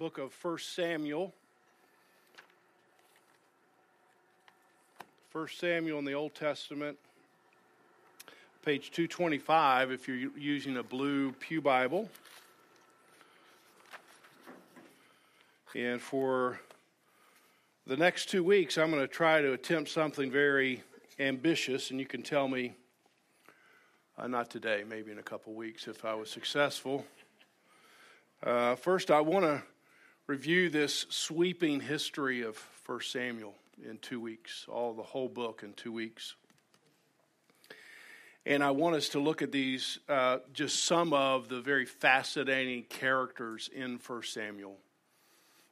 book of 1 Samuel. 1 Samuel in the Old Testament, page 225, if you're using a blue Pew Bible. And for the next two weeks, I'm going to try to attempt something very ambitious, and you can tell me, uh, not today, maybe in a couple weeks if I was successful. Uh, first, I want to review this sweeping history of 1 Samuel in two weeks, all the whole book in two weeks. And I want us to look at these, uh, just some of the very fascinating characters in 1 Samuel.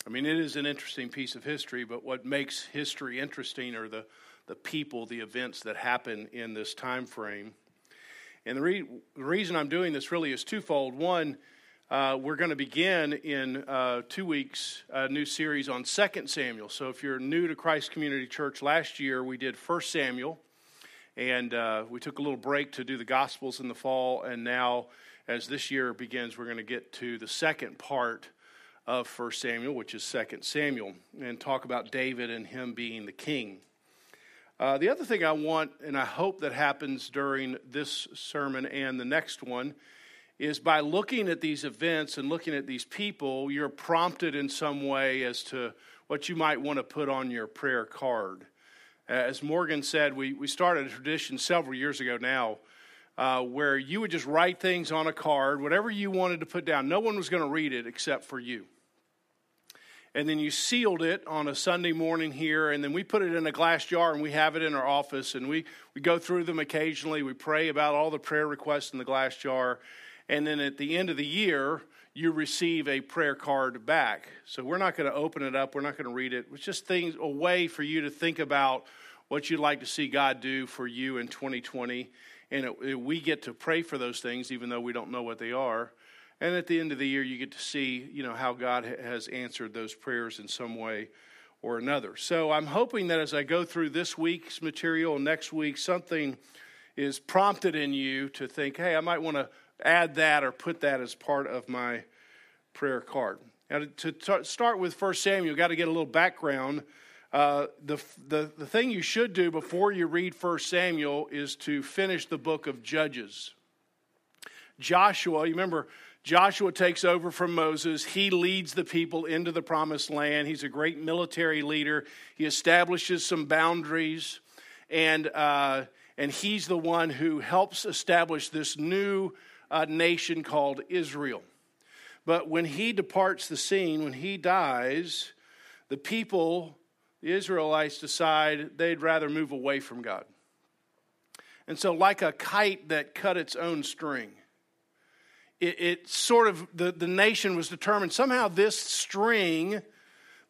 I mean, it is an interesting piece of history, but what makes history interesting are the, the people, the events that happen in this time frame. And the, re- the reason I'm doing this really is twofold. One, uh, we're going to begin in uh, two weeks a new series on Second Samuel. So if you're new to Christ Community Church, last year we did First Samuel, and uh, we took a little break to do the Gospels in the fall. And now, as this year begins, we're going to get to the second part of First Samuel, which is Second Samuel, and talk about David and him being the king. Uh, the other thing I want, and I hope that happens during this sermon and the next one is by looking at these events and looking at these people, you're prompted in some way as to what you might want to put on your prayer card. As Morgan said, we, we started a tradition several years ago now uh, where you would just write things on a card, whatever you wanted to put down. No one was going to read it except for you. And then you sealed it on a Sunday morning here, and then we put it in a glass jar and we have it in our office, and we, we go through them occasionally. We pray about all the prayer requests in the glass jar and then at the end of the year, you receive a prayer card back. So we're not going to open it up, we're not going to read it. It's just things a way for you to think about what you'd like to see God do for you in 2020. And it, it, we get to pray for those things, even though we don't know what they are. And at the end of the year, you get to see, you know, how God has answered those prayers in some way or another. So I'm hoping that as I go through this week's material next week, something is prompted in you to think, hey, I might want to add that or put that as part of my prayer card. Now, to t- start with 1 Samuel, got to get a little background. Uh, the, the, the thing you should do before you read 1 Samuel is to finish the book of Judges. Joshua, you remember, Joshua takes over from Moses. He leads the people into the promised land. He's a great military leader. He establishes some boundaries, and, uh, and he's the one who helps establish this new a nation called Israel. But when he departs the scene, when he dies, the people, the Israelites, decide they'd rather move away from God. And so, like a kite that cut its own string, it, it, sort of, the, the nation was determined somehow this string,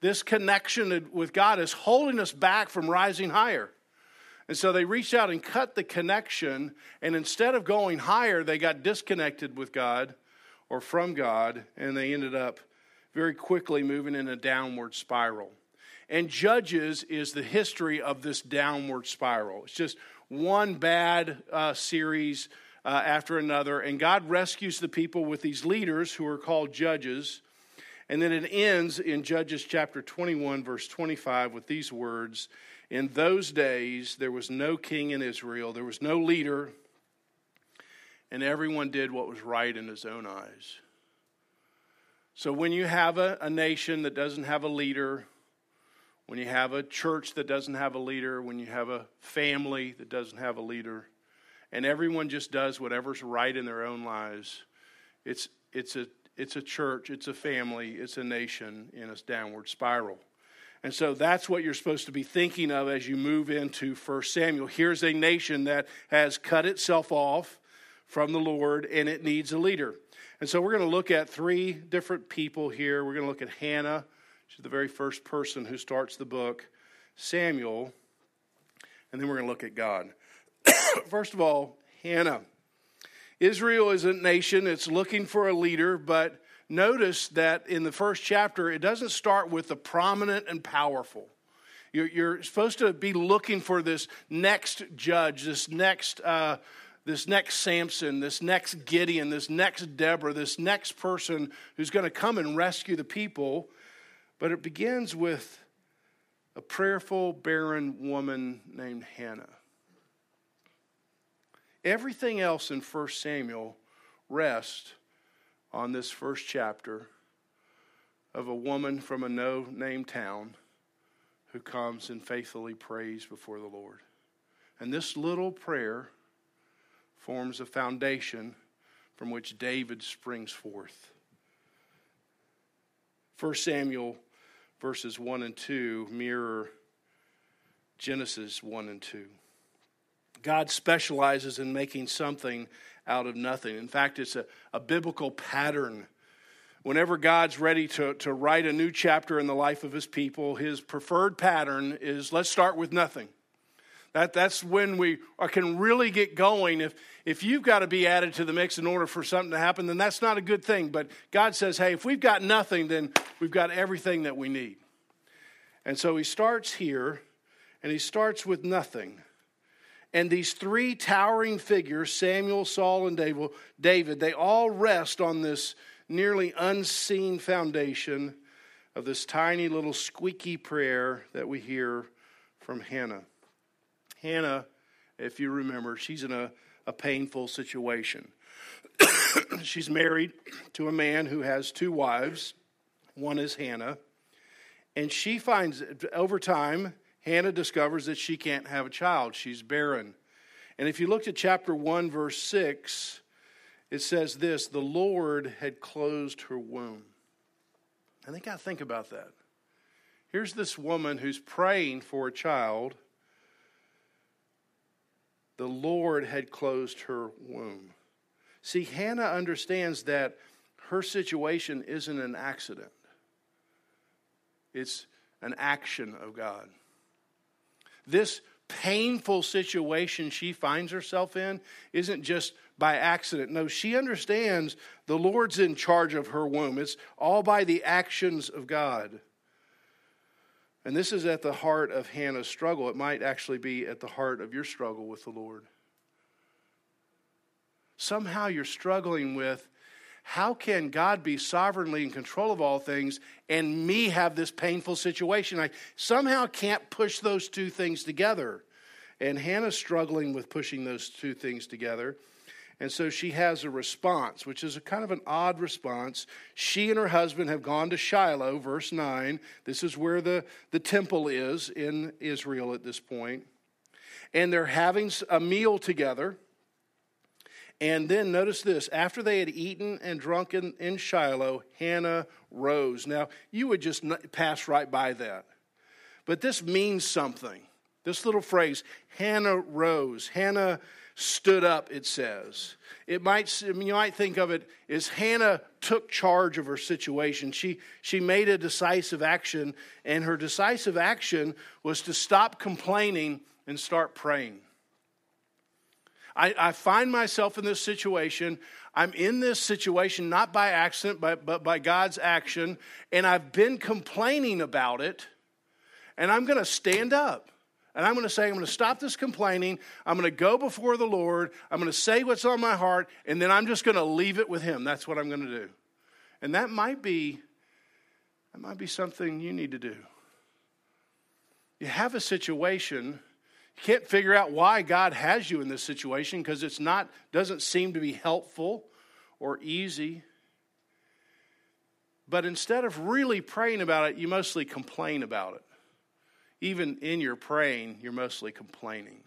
this connection with God is holding us back from rising higher. And so they reached out and cut the connection, and instead of going higher, they got disconnected with God or from God, and they ended up very quickly moving in a downward spiral. And Judges is the history of this downward spiral. It's just one bad uh, series uh, after another, and God rescues the people with these leaders who are called judges. And then it ends in Judges chapter 21, verse 25, with these words in those days, there was no king in Israel, there was no leader, and everyone did what was right in his own eyes. So, when you have a, a nation that doesn't have a leader, when you have a church that doesn't have a leader, when you have a family that doesn't have a leader, and everyone just does whatever's right in their own lives, it's, it's, a, it's a church, it's a family, it's a nation in a downward spiral. And so that's what you're supposed to be thinking of as you move into 1 Samuel. Here's a nation that has cut itself off from the Lord and it needs a leader. And so we're going to look at three different people here. We're going to look at Hannah, she's the very first person who starts the book, Samuel, and then we're going to look at God. first of all, Hannah. Israel is a nation, it's looking for a leader, but notice that in the first chapter, it doesn't start with the prominent and powerful. You're, you're supposed to be looking for this next judge, this next, uh, this next Samson, this next Gideon, this next Deborah, this next person who's going to come and rescue the people. But it begins with a prayerful, barren woman named Hannah. Everything else in 1 Samuel rests on this first chapter of a woman from a no name town who comes and faithfully prays before the Lord. And this little prayer forms a foundation from which David springs forth. 1 Samuel verses 1 and 2 mirror Genesis 1 and 2. God specializes in making something out of nothing. In fact, it's a, a biblical pattern. Whenever God's ready to, to write a new chapter in the life of his people, his preferred pattern is let's start with nothing. That, that's when we uh, can really get going. If, if you've got to be added to the mix in order for something to happen, then that's not a good thing. But God says, hey, if we've got nothing, then we've got everything that we need. And so he starts here, and he starts with nothing. And these three towering figures, Samuel, Saul, and David, they all rest on this nearly unseen foundation of this tiny little squeaky prayer that we hear from Hannah. Hannah, if you remember, she's in a, a painful situation. she's married to a man who has two wives. One is Hannah. And she finds, over time, Hannah discovers that she can't have a child. She's barren. And if you looked at chapter 1, verse 6, it says this the Lord had closed her womb. I think I think about that. Here's this woman who's praying for a child the Lord had closed her womb. See, Hannah understands that her situation isn't an accident, it's an action of God. This painful situation she finds herself in isn't just by accident. No, she understands the Lord's in charge of her womb. It's all by the actions of God. And this is at the heart of Hannah's struggle. It might actually be at the heart of your struggle with the Lord. Somehow you're struggling with how can God be sovereignly in control of all things and me have this painful situation? I somehow can't push those two things together. And Hannah's struggling with pushing those two things together. And so she has a response, which is a kind of an odd response. She and her husband have gone to Shiloh, verse 9. This is where the, the temple is in Israel at this point. And they're having a meal together. And then notice this after they had eaten and drunken in Shiloh, Hannah rose. Now, you would just pass right by that. But this means something. This little phrase, Hannah rose. Hannah stood up, it says. It might, you might think of it as Hannah took charge of her situation. She, she made a decisive action, and her decisive action was to stop complaining and start praying. I, I find myself in this situation. I'm in this situation not by accident, but, but by God's action, and I've been complaining about it, and I'm going to stand up. And I'm going to say, I'm going to stop this complaining. I'm going to go before the Lord. I'm going to say what's on my heart, and then I'm just going to leave it with Him. That's what I'm going to do. And that might be, that might be something you need to do. You have a situation, can't figure out why God has you in this situation because it's not, doesn't seem to be helpful or easy. But instead of really praying about it, you mostly complain about it even in your praying, you're mostly complaining.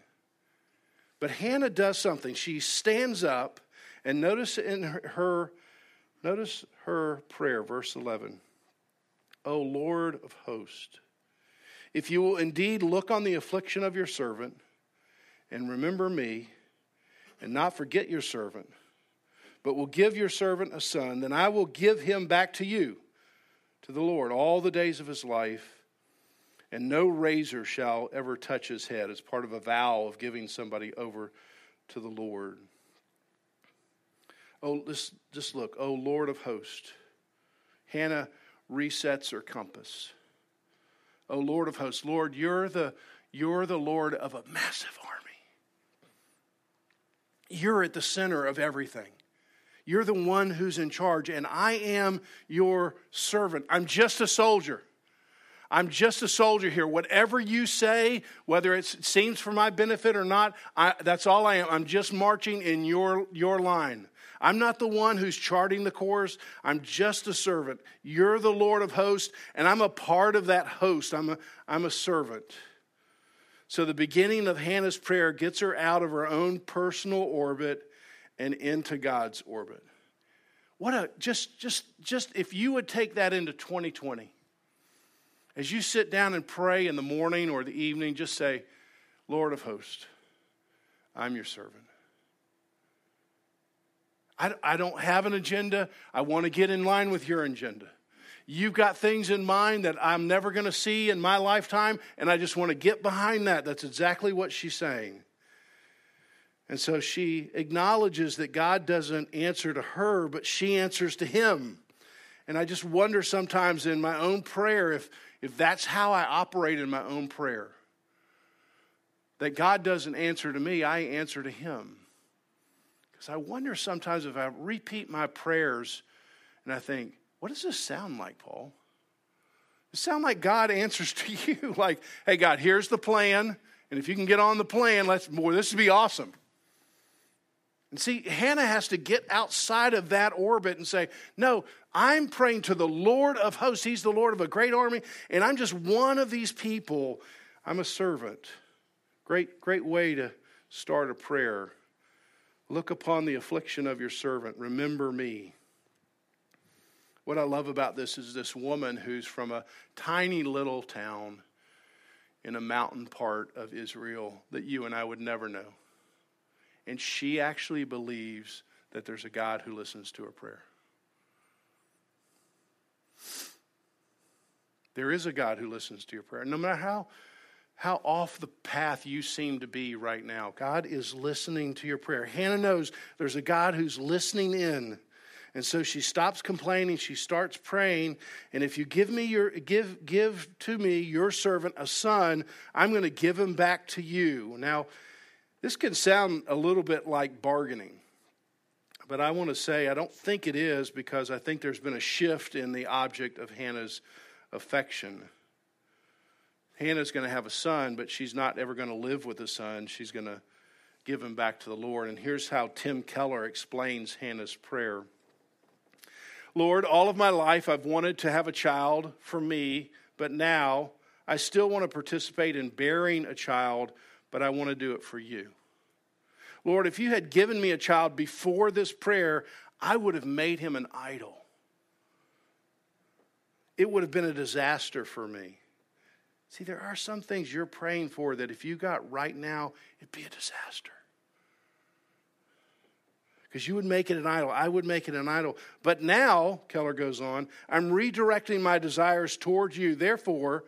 But Hannah does something. She stands up, and notice in her, notice her prayer, verse 11. O Lord of hosts, if you will indeed look on the affliction of your servant and remember me, and not forget your servant, but will give your servant a son, then I will give him back to you, to the Lord, all the days of his life and no razor shall ever touch his head. It's part of a vow of giving somebody over to the Lord. Oh, just, just look. Oh, Lord of hosts. Hannah resets her compass. Oh, Lord of hosts. Lord, you're the, you're the Lord of a massive army. You're at the center of everything. You're the one who's in charge, and I am your servant. I'm just a soldier. I'm just a soldier here. Whatever you say, whether it seems for my benefit or not, I, that's all I am. I'm just marching in your, your line. I'm not the one who's charting the course. I'm just a servant. You're the Lord of hosts, and I'm a part of that host. I'm a, I'm a servant. So the beginning of Hannah's prayer gets her out of her own personal orbit and into God's orbit. What a just just just if you would take that into 2020. As you sit down and pray in the morning or the evening, just say, Lord of hosts, I'm your servant. I, I don't have an agenda. I want to get in line with your agenda. You've got things in mind that I'm never going to see in my lifetime, and I just want to get behind that. That's exactly what she's saying. And so she acknowledges that God doesn't answer to her, but she answers to him. And I just wonder sometimes in my own prayer if, if that's how I operate in my own prayer. That God doesn't answer to me, I answer to him. Because I wonder sometimes if I repeat my prayers and I think, what does this sound like, Paul? It sound like God answers to you, like, hey, God, here's the plan. And if you can get on the plan, let's, boy, this would be awesome. And see, Hannah has to get outside of that orbit and say, No, I'm praying to the Lord of hosts. He's the Lord of a great army, and I'm just one of these people. I'm a servant. Great, great way to start a prayer. Look upon the affliction of your servant. Remember me. What I love about this is this woman who's from a tiny little town in a mountain part of Israel that you and I would never know. And she actually believes that there's a God who listens to her prayer. There is a God who listens to your prayer. No matter how, how off the path you seem to be right now, God is listening to your prayer. Hannah knows there's a God who's listening in. And so she stops complaining, she starts praying, and if you give me your give give to me your servant a son, I'm going to give him back to you. Now, this can sound a little bit like bargaining, but I want to say I don't think it is because I think there's been a shift in the object of Hannah's affection. Hannah's going to have a son, but she's not ever going to live with a son. She's going to give him back to the Lord. And here's how Tim Keller explains Hannah's prayer Lord, all of my life I've wanted to have a child for me, but now I still want to participate in bearing a child but I want to do it for you. Lord, if you had given me a child before this prayer, I would have made him an idol. It would have been a disaster for me. See, there are some things you're praying for that if you got right now, it'd be a disaster. Because you would make it an idol. I would make it an idol. But now, Keller goes on, I'm redirecting my desires towards you. Therefore,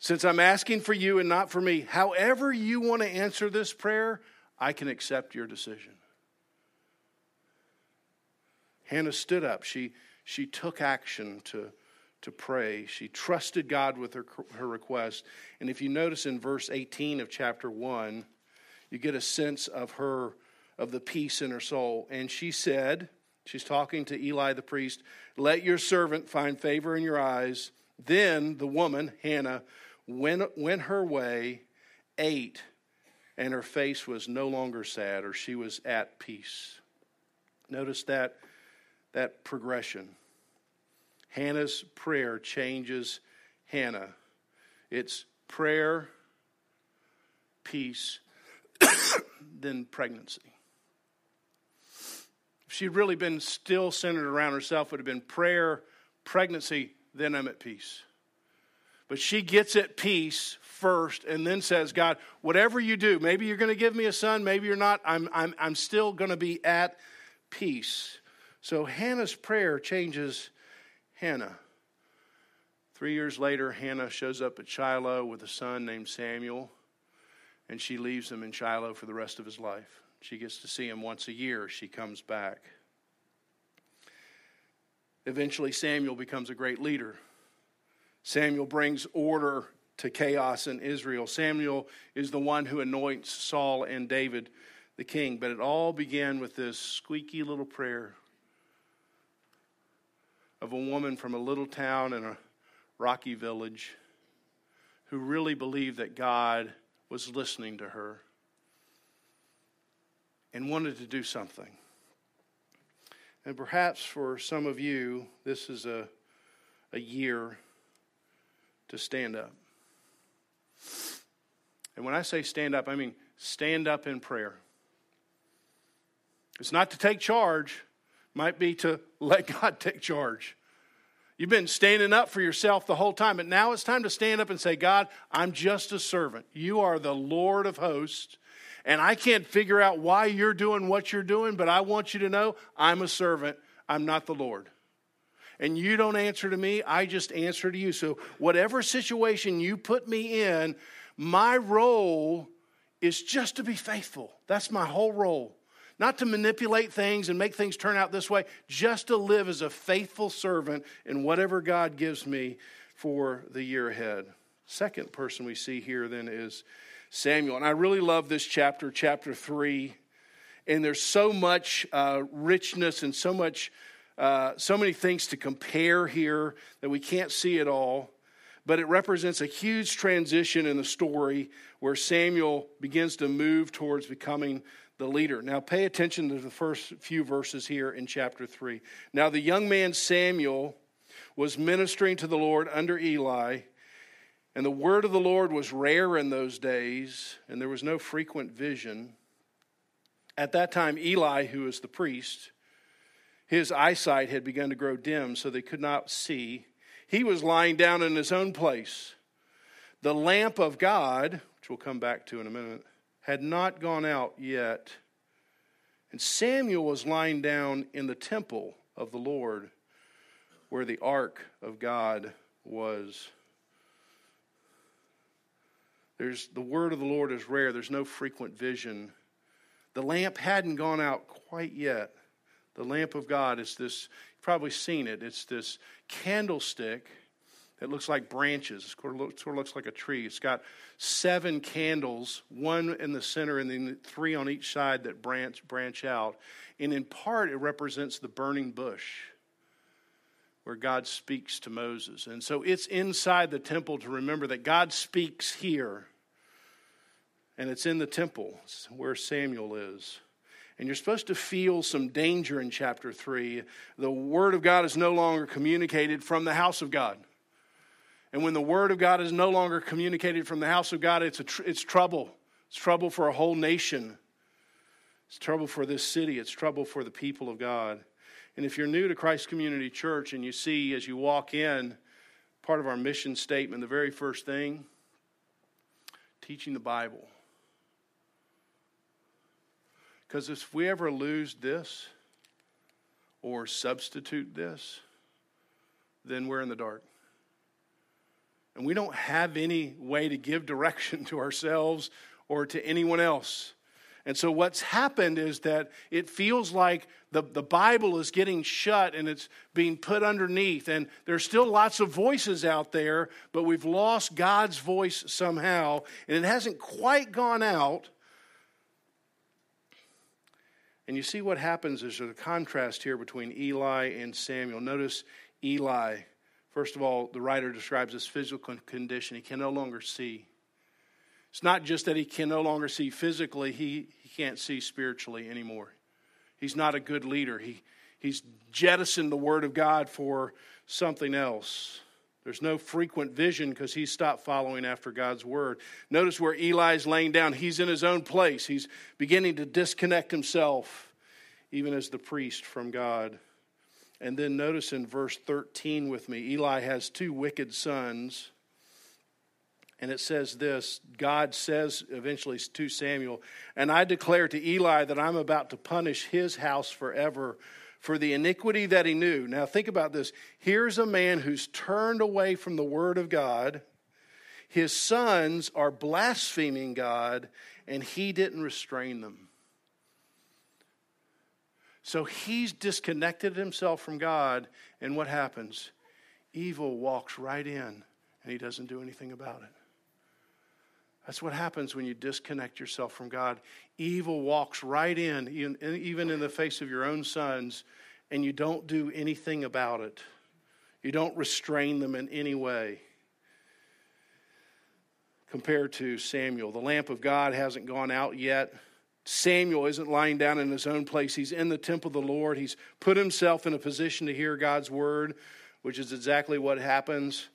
since I'm asking for you and not for me, however you want to answer this prayer, I can accept your decision. Hannah stood up. She, she took action to, to pray. She trusted God with her, her request. And if you notice in verse 18 of chapter 1, you get a sense of her, of the peace in her soul. And she said, she's talking to Eli the priest, let your servant find favor in your eyes. Then the woman, Hannah, went, went her way, ate, and her face was no longer sad or she was at peace. Notice that, that progression. Hannah's prayer changes Hannah. It's prayer, peace, then pregnancy. If she'd really been still centered around herself, it would have been prayer, pregnancy, then I'm at peace. But she gets at peace first and then says, God, whatever you do, maybe you're going to give me a son, maybe you're not, I'm, I'm, I'm still going to be at peace. So Hannah's prayer changes Hannah. Three years later, Hannah shows up at Shiloh with a son named Samuel, and she leaves him in Shiloh for the rest of his life. She gets to see him once a year. She comes back. Eventually, Samuel becomes a great leader. Samuel brings order to chaos in Israel. Samuel is the one who anoints Saul and David. the king. But it all began with this squeaky little prayer of a woman from a little town in a rocky village who really believed that God was listening to her and wanted to do something. And perhaps for some of you, this is a, a year to stand up. And when I say stand up, I mean stand up in prayer. It's not to take charge, might be to let God take charge. You've been standing up for yourself the whole time, but now it's time to stand up and say, God, I'm just a servant. You are the Lord of hosts, and I can't figure out why you're doing what you're doing, but I want you to know I'm a servant. I'm not the Lord. And you don't answer to me, I just answer to you. So, whatever situation you put me in, my role is just to be faithful. That's my whole role. Not to manipulate things and make things turn out this way, just to live as a faithful servant in whatever God gives me for the year ahead. Second person we see here then is Samuel. And I really love this chapter, chapter three. And there's so much uh, richness and so much, uh, so many things to compare here that we can't see it all but it represents a huge transition in the story where Samuel begins to move towards becoming the leader. Now, pay attention to the first few verses here in chapter 3. Now, the young man Samuel was ministering to the Lord under Eli, and the word of the Lord was rare in those days, and there was no frequent vision. At that time, Eli, who was the priest, his eyesight had begun to grow dim, so they could not see. He was lying down in his own place. The lamp of God, which we'll come back to in a minute, had not gone out yet. And Samuel was lying down in the temple of the Lord where the ark of God was. There's the word of the Lord is rare. There's no frequent vision. The lamp hadn't gone out quite yet. The lamp of God is this, you've probably seen it. It's this candlestick that looks like branches. It sort of looks like a tree. It's got seven candles, one in the center and then three on each side that branch, branch out. And in part, it represents the burning bush where God speaks to Moses. And so it's inside the temple to remember that God speaks here. And it's in the temple where Samuel is. And you're supposed to feel some danger in chapter 3. The Word of God is no longer communicated from the house of God. And when the word of God is no longer communicated from the house of God, it's, tr- it's trouble. It's trouble for a whole nation. It's trouble for this city. It's trouble for the people of God. And if you're new to Christ Community Church and you see as you walk in, part of our mission statement, the very first thing, teaching the Bible. Because if we ever lose this or substitute this, then we're in the dark and we don't have any way to give direction to ourselves or to anyone else. And so, what's happened is that it feels like the, the Bible is getting shut and it's being put underneath. And there's still lots of voices out there, but we've lost God's voice somehow. And it hasn't quite gone out. And you see what happens is there's a contrast here between Eli and Samuel. Notice Eli First of all, the writer describes his physical condition. He can no longer see. It's not just that he can no longer see physically, he, he can't see spiritually anymore. He's not a good leader. He, he's jettisoned the Word of God for something else. There's no frequent vision because he stopped following after God's Word. Notice where Eli's laying down. He's in his own place. He's beginning to disconnect himself, even as the priest, from God. And then notice in verse 13 with me Eli has two wicked sons. And it says this God says eventually to Samuel, And I declare to Eli that I'm about to punish his house forever for the iniquity that he knew. Now think about this. Here's a man who's turned away from the word of God. His sons are blaspheming God, and he didn't restrain them. So he's disconnected himself from God, and what happens? Evil walks right in, and he doesn't do anything about it. That's what happens when you disconnect yourself from God. Evil walks right in, even in the face of your own sons, and you don't do anything about it. You don't restrain them in any way. Compared to Samuel, the lamp of God hasn't gone out yet. Samuel isn't lying down in his own place. He's in the temple of the Lord. He's put himself in a position to hear God's word, which is exactly what happens.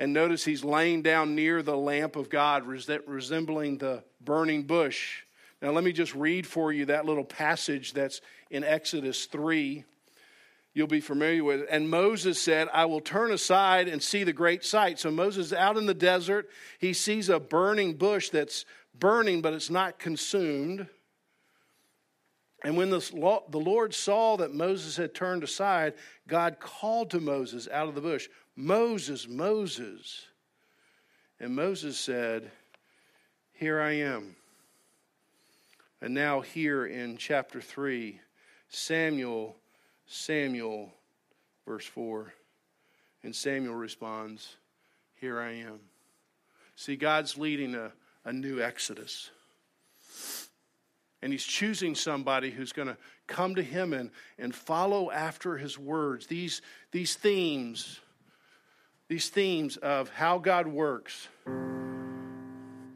And notice he's laying down near the lamp of God, resembling the burning bush. Now, let me just read for you that little passage that's in Exodus 3. You'll be familiar with it. And Moses said, I will turn aside and see the great sight. So Moses out in the desert. He sees a burning bush that's burning, but it's not consumed. And when the Lord saw that Moses had turned aside, God called to Moses out of the bush, Moses, Moses. And Moses said, Here I am. And now, here in chapter 3, Samuel, Samuel, verse 4. And Samuel responds, Here I am. See, God's leading a, a new exodus. And he's choosing somebody who's going to come to him and, and follow after his words. These, these themes these themes of how God works.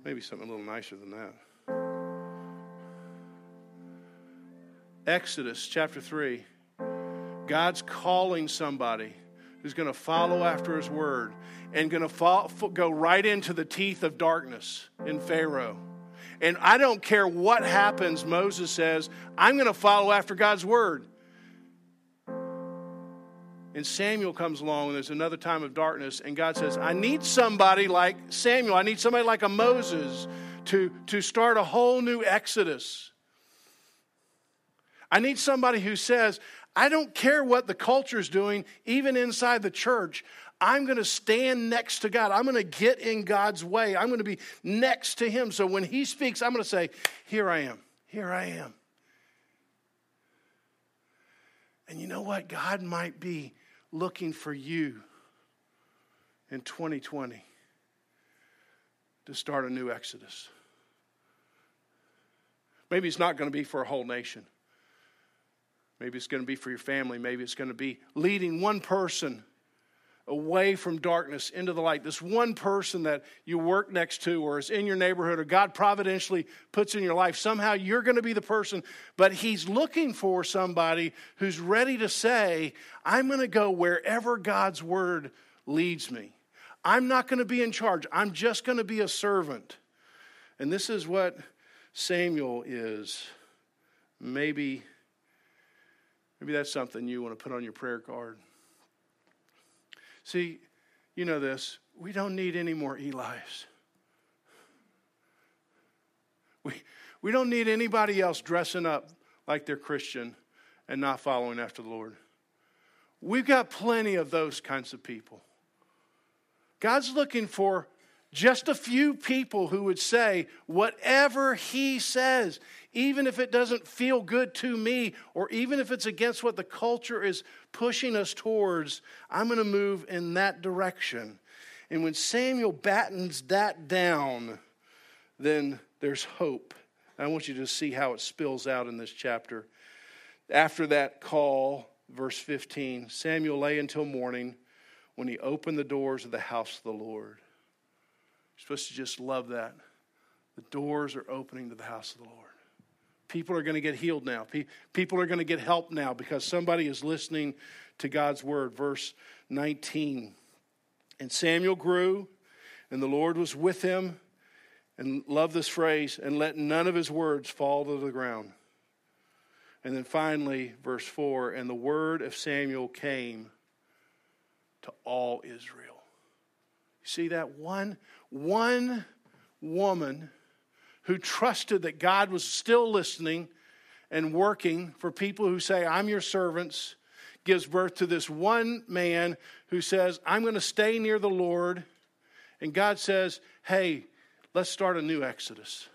Maybe something a little nicer than that. Exodus chapter 3. God's calling somebody who's going to follow after his word and going to go right into the teeth of darkness in Pharaoh. And I don't care what happens, Moses says, I'm going to follow after God's word. And Samuel comes along, and there's another time of darkness, and God says, I need somebody like Samuel. I need somebody like a Moses to, to start a whole new exodus. I need somebody who says, I don't care what the culture is doing, even inside the church. I'm going to stand next to God. I'm going to get in God's way. I'm going to be next to Him. So when He speaks, I'm going to say, Here I am. Here I am. And you know what? God might be looking for you in 2020 to start a new exodus. Maybe it's not going to be for a whole nation. Maybe it's going to be for your family. Maybe it's going to be leading one person away from darkness into the light. This one person that you work next to or is in your neighborhood or God providentially puts in your life, somehow you're going to be the person, but He's looking for somebody who's ready to say, I'm going to go wherever God's word leads me. I'm not going to be in charge, I'm just going to be a servant. And this is what Samuel is. Maybe. Maybe that's something you want to put on your prayer card. See, you know this. We don't need any more Eli's. We, we don't need anybody else dressing up like they're Christian and not following after the Lord. We've got plenty of those kinds of people. God's looking for just a few people who would say whatever He says, even if it doesn't feel good to me, or even if it's against what the culture is pushing us towards, I'm going to move in that direction. And when Samuel battens that down, then there's hope. I want you to see how it spills out in this chapter. After that call, verse 15, Samuel lay until morning when he opened the doors of the house of the Lord. You're supposed to just love that. The doors are opening to the house of the Lord. People are going to get healed now. People are going to get help now because somebody is listening to God's word. Verse 19. And Samuel grew, and the Lord was with him. And love this phrase, and let none of his words fall to the ground. And then finally, verse 4 and the word of Samuel came to all Israel. You see that? One, one woman who trusted that God was still listening and working for people who say, I'm your servants, gives birth to this one man who says, I'm going to stay near the Lord. And God says, Hey, let's start a new Exodus.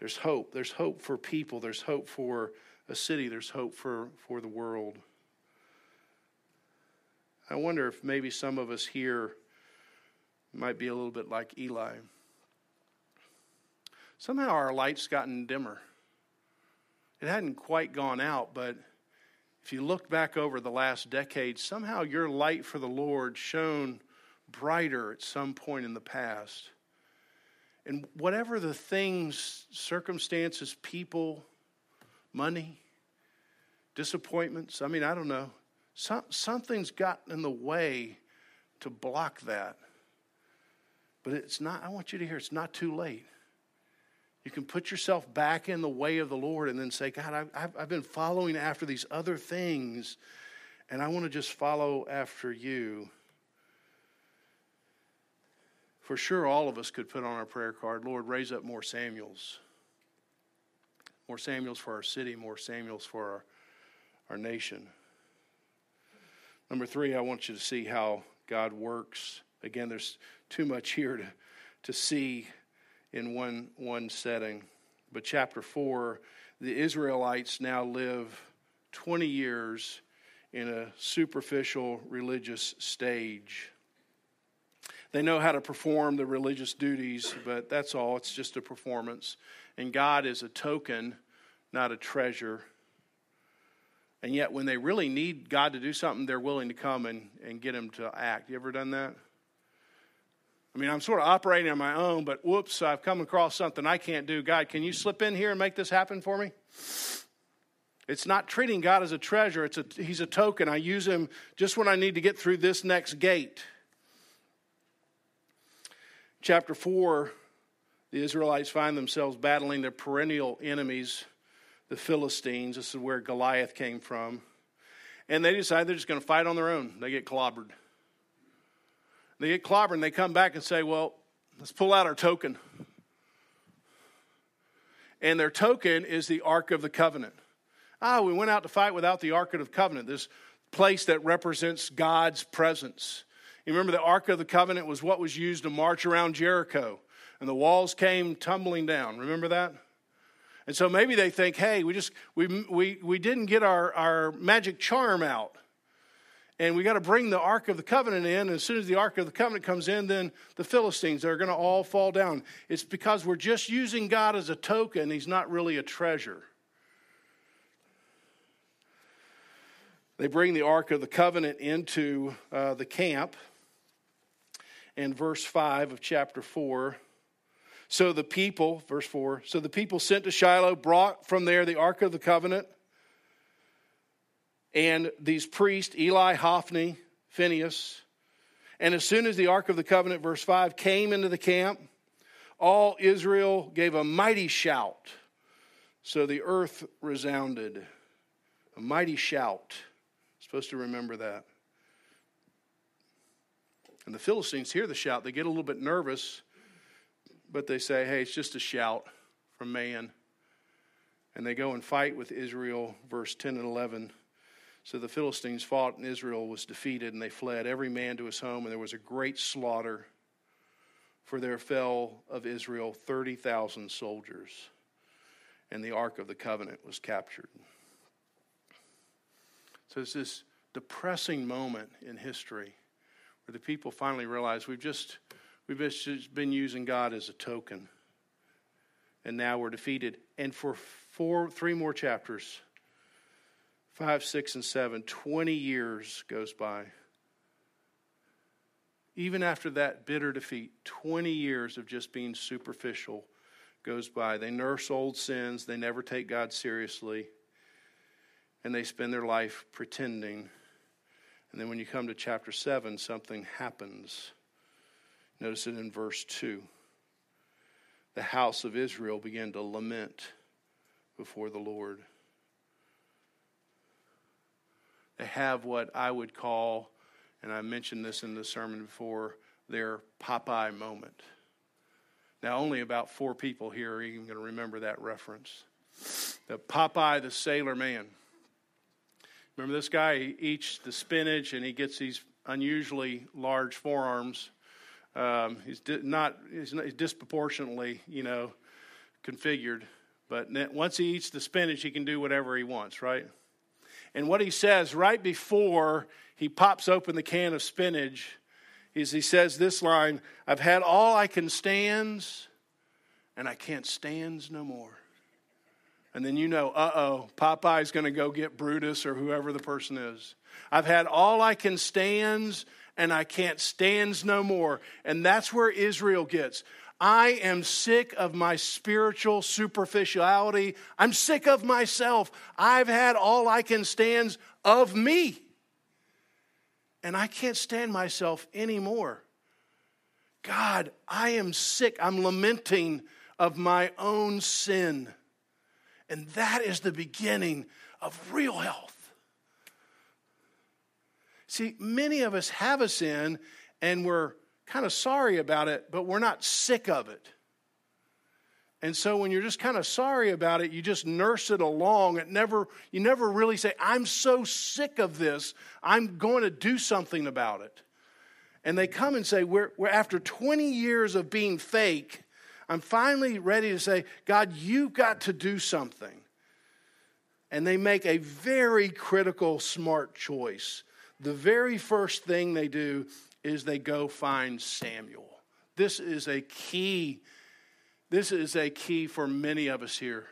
There's hope. There's hope for people. There's hope for a city. There's hope for, for the world. I wonder if maybe some of us here might be a little bit like Eli. Somehow our light's gotten dimmer. It hadn't quite gone out, but if you look back over the last decade, somehow your light for the Lord shone brighter at some point in the past. And whatever the things, circumstances, people, money, disappointments, I mean, I don't know. Some, something's gotten in the way to block that. But it's not, I want you to hear, it's not too late. You can put yourself back in the way of the Lord and then say, God, I've, I've been following after these other things, and I want to just follow after you. For sure, all of us could put on our prayer card, Lord, raise up more Samuels. More Samuels for our city, more Samuels for our, our nation. Number three, I want you to see how God works. Again, there's too much here to, to see in one, one setting. But chapter 4, the Israelites now live 20 years in a superficial religious stage. They know how to perform the religious duties, but that's all. It's just a performance. And God is a token, not a treasure. And yet, when they really need God to do something, they're willing to come and, and get Him to act. You ever done that? I mean, I'm sort of operating on my own, but whoops, I've come across something I can't do. God, can you slip in here and make this happen for me? It's not treating God as a treasure. It's a, he's a token. I use him just when I need to get through this next gate. Chapter 4, the Israelites find themselves battling their perennial enemies, the Philistines. This is where Goliath came from. And they decide they're just going to fight on their own. They get clobbered. They get clobbered and they come back and say, well, let's pull out our token. And their token is the Ark of the Covenant. Ah, we went out to fight without the Ark of the Covenant, this place that represents God's presence. You remember the Ark of the Covenant was what was used to march around Jericho, and the walls came tumbling down. Remember that? And so maybe they think, hey, we just we we we didn't get our, our magic charm out and we got to bring the Ark of the Covenant in. And as soon as the Ark of the Covenant comes in, then the Philistines are going to all fall down. It's because we're just using God as a token, He's not really a treasure. They bring the Ark of the Covenant into uh, the camp. In verse 5 of chapter 4, so the people, verse 4, so the people sent to Shiloh brought from there the Ark of the Covenant and these priests, Eli, Hophni, Phineas. And as soon as the Ark of the Covenant, verse 5, came into the camp, all Israel gave a mighty shout. So the earth resounded. A mighty shout. Supposed to remember that. And the Philistines hear the shout. They get a little bit nervous, but they say, hey, it's just a shout from man. And they go and fight with Israel, verse 10 and 11. So the Philistines fought, and Israel was defeated, and they fled, every man to his home, and there was a great slaughter. For there fell of Israel 30,000 soldiers, and the Ark of the Covenant was captured. So it's this depressing moment in history where the people finally realize we've just we've just been using God as a token, and now we're defeated. And for four, three more chapters, 5, 6, and 7, 20 years goes by. Even after that bitter defeat, 20 years of just being superficial goes by. They nurse old sins, they never take God seriously, and they spend their life pretending. And then when you come to chapter 7, something happens. Notice it in verse 2. The house of Israel began to lament before the Lord have what I would call, and I mentioned this in the sermon before, their Popeye moment. Now, only about four people here are even going to remember that reference. The Popeye the Sailor Man. Remember this guy? He eats the spinach and he gets these unusually large forearms. Um, he's, not, he's disproportionately, you know, configured. But once he eats the spinach, he can do whatever he wants, right? And what he says right before he pops open the can of spinach, is he says this line I've had all I can stands, and I can't stands no more. And then you know, uh oh, Popeye's going to go get Brutus or whoever the person is. I've had all I can stands, and I can't stands no more. And that's where Israel gets. I am sick of my spiritual superficiality. I'm sick of myself. I've had all I can stand of me. And I can't stand myself anymore. God, I am sick. I'm lamenting of my own sin. And that is the beginning of real health. See, many of us have a sin and we're kind of sorry about it, but we're not sick of it. And so when you're just kind of sorry about it, you just nurse it along. It never you never really say, "I'm so sick of this. I'm going to do something about it." And they come and say, "We're, we're after 20 years of being fake, I'm finally ready to say, God, you've got to do something." And they make a very critical, smart choice. The very first thing they do is they go find Samuel. This is a key. This is a key for many of us here.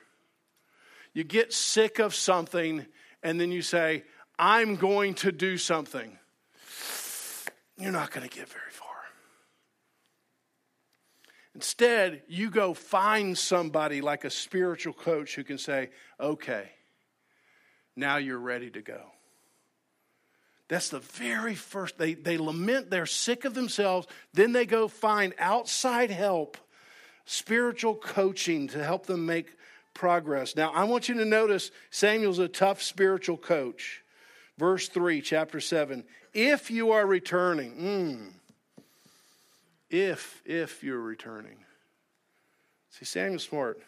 You get sick of something and then you say, I'm going to do something. You're not going to get very far. Instead, you go find somebody like a spiritual coach who can say, okay, now you're ready to go. That's the very first. They, they lament, they're sick of themselves. Then they go find outside help, spiritual coaching to help them make progress. Now, I want you to notice Samuel's a tough spiritual coach. Verse 3, chapter 7. If you are returning, mm, if, if you're returning. See, Samuel's smart.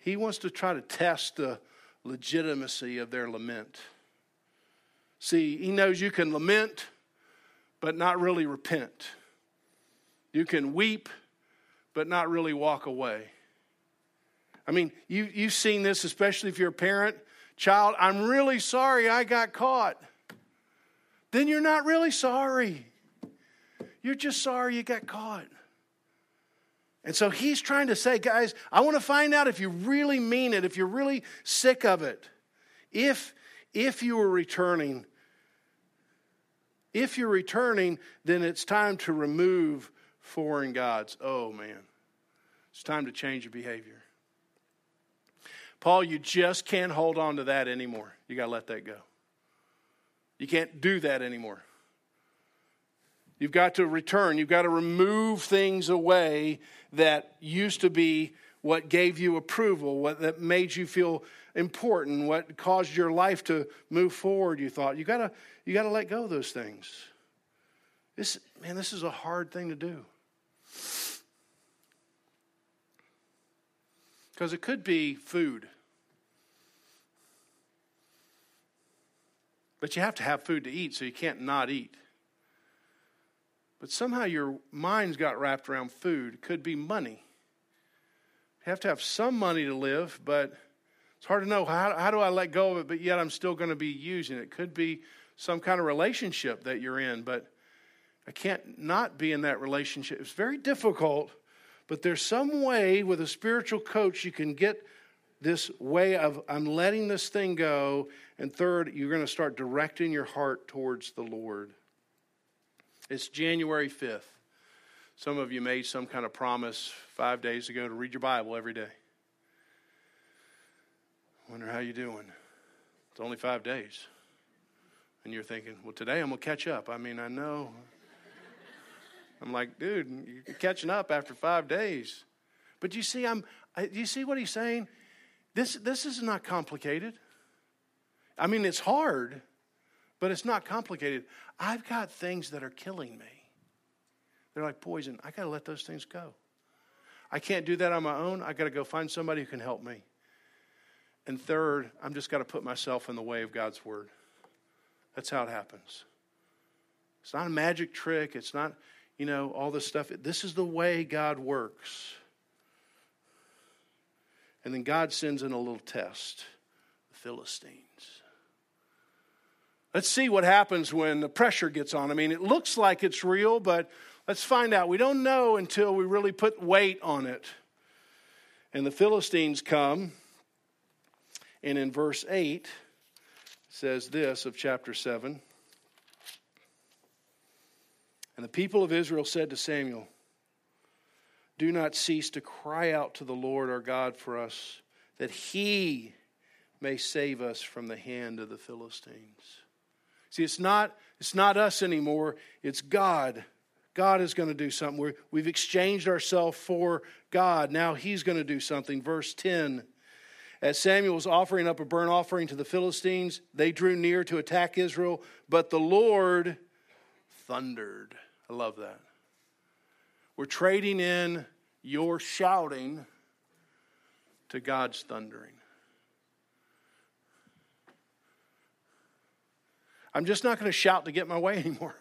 He wants to try to test the legitimacy of their lament. See, he knows you can lament, but not really repent. You can weep, but not really walk away. I mean, you, you've seen this, especially if you're a parent. Child, I'm really sorry I got caught. Then you're not really sorry. You're just sorry you got caught. And so he's trying to say, guys, I want to find out if you really mean it, if you're really sick of it. If if you were returning, if you're returning, then it's time to remove foreign gods. Oh, man. It's time to change your behavior. Paul, you just can't hold on to that anymore. You got to let that go. You can't do that anymore. You've got to return. You've got to remove things away that used to be what gave you approval, what that made you feel important, what caused your life to move forward, you thought. You gotta you gotta let go of those things. This man, this is a hard thing to do. Because it could be food. But you have to have food to eat, so you can't not eat. But somehow your mind's got wrapped around food. It could be money. You have to have some money to live, but it's hard to know how, how do I let go of it, but yet I'm still going to be using it. It could be some kind of relationship that you're in, but I can't not be in that relationship. It's very difficult, but there's some way with a spiritual coach you can get this way of I'm letting this thing go. And third, you're going to start directing your heart towards the Lord. It's January 5th. Some of you made some kind of promise five days ago to read your Bible every day. Wonder how you're doing. It's only five days. And you're thinking, well, today I'm going to catch up. I mean, I know. I'm like, dude, you're catching up after five days. But you see, I'm, I, you see what he's saying? This, this is not complicated. I mean, it's hard, but it's not complicated. I've got things that are killing me. They're like poison. I got to let those things go. I can't do that on my own. I got to go find somebody who can help me. And third, I'm just got to put myself in the way of God's word. That's how it happens. It's not a magic trick. It's not, you know, all this stuff. This is the way God works. And then God sends in a little test the Philistines. Let's see what happens when the pressure gets on. I mean, it looks like it's real, but let's find out. We don't know until we really put weight on it. And the Philistines come, and in verse 8 says this of chapter 7 And the people of Israel said to Samuel, Do not cease to cry out to the Lord our God for us, that he may save us from the hand of the Philistines. See, it's not, it's not us anymore, it's God. God is going to do something. we we've exchanged ourselves for God. Now He's going to do something. Verse 10 As Samuel was offering up a burnt offering to the Philistines, they drew near to attack Israel, but the Lord thundered. I love that. We're trading in your shouting to God's thundering. I'm just not going to shout to get my way anymore.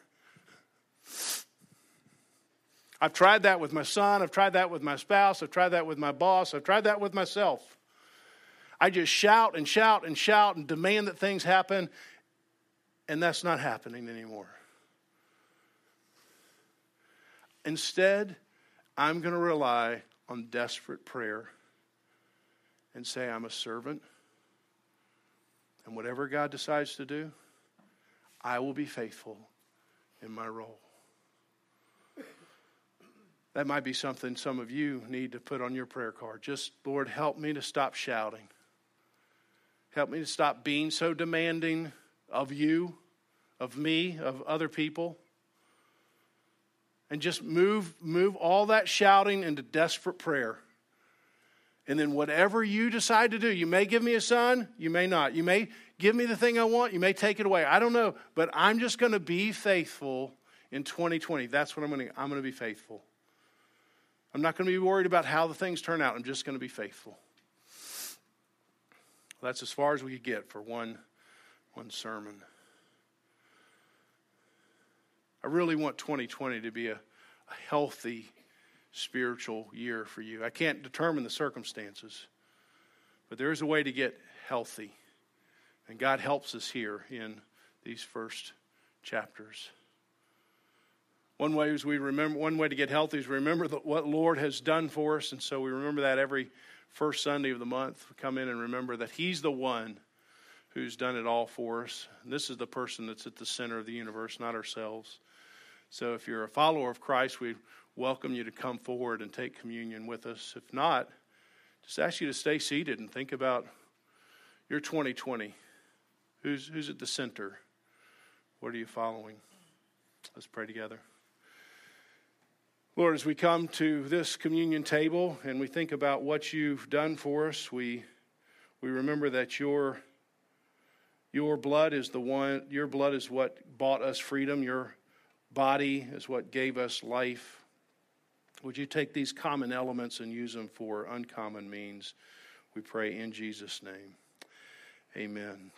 I've tried that with my son. I've tried that with my spouse. I've tried that with my boss. I've tried that with myself. I just shout and shout and shout and demand that things happen, and that's not happening anymore. Instead, I'm going to rely on desperate prayer and say, I'm a servant. And whatever God decides to do, I will be faithful in my role. That might be something some of you need to put on your prayer card. Just, Lord, help me to stop shouting. Help me to stop being so demanding of you, of me, of other people. And just move, move all that shouting into desperate prayer. And then whatever you decide to do, you may give me a son, you may not. You may give me the thing I want, you may take it away. I don't know, but I'm just going to be faithful in 2020. That's what I'm going to I'm going to be faithful. I'm not going to be worried about how the things turn out. I'm just going to be faithful. That's as far as we could get for one one sermon. I really want 2020 to be a, a healthy spiritual year for you. I can't determine the circumstances, but there is a way to get healthy. And God helps us here in these first chapters. One way is we remember one way to get healthy is remember the, what Lord has done for us, and so we remember that every first Sunday of the month. Come in and remember that He's the one who's done it all for us. And this is the person that's at the center of the universe, not ourselves. So if you're a follower of Christ, we welcome you to come forward and take communion with us. If not, just ask you to stay seated and think about your 2020. Who's, who's at the center? What are you following? Let's pray together. Lord, as we come to this communion table and we think about what you've done for us, we, we remember that your, your blood is the one, your blood is what bought us freedom. Your body is what gave us life. Would you take these common elements and use them for uncommon means? We pray in Jesus' name. Amen.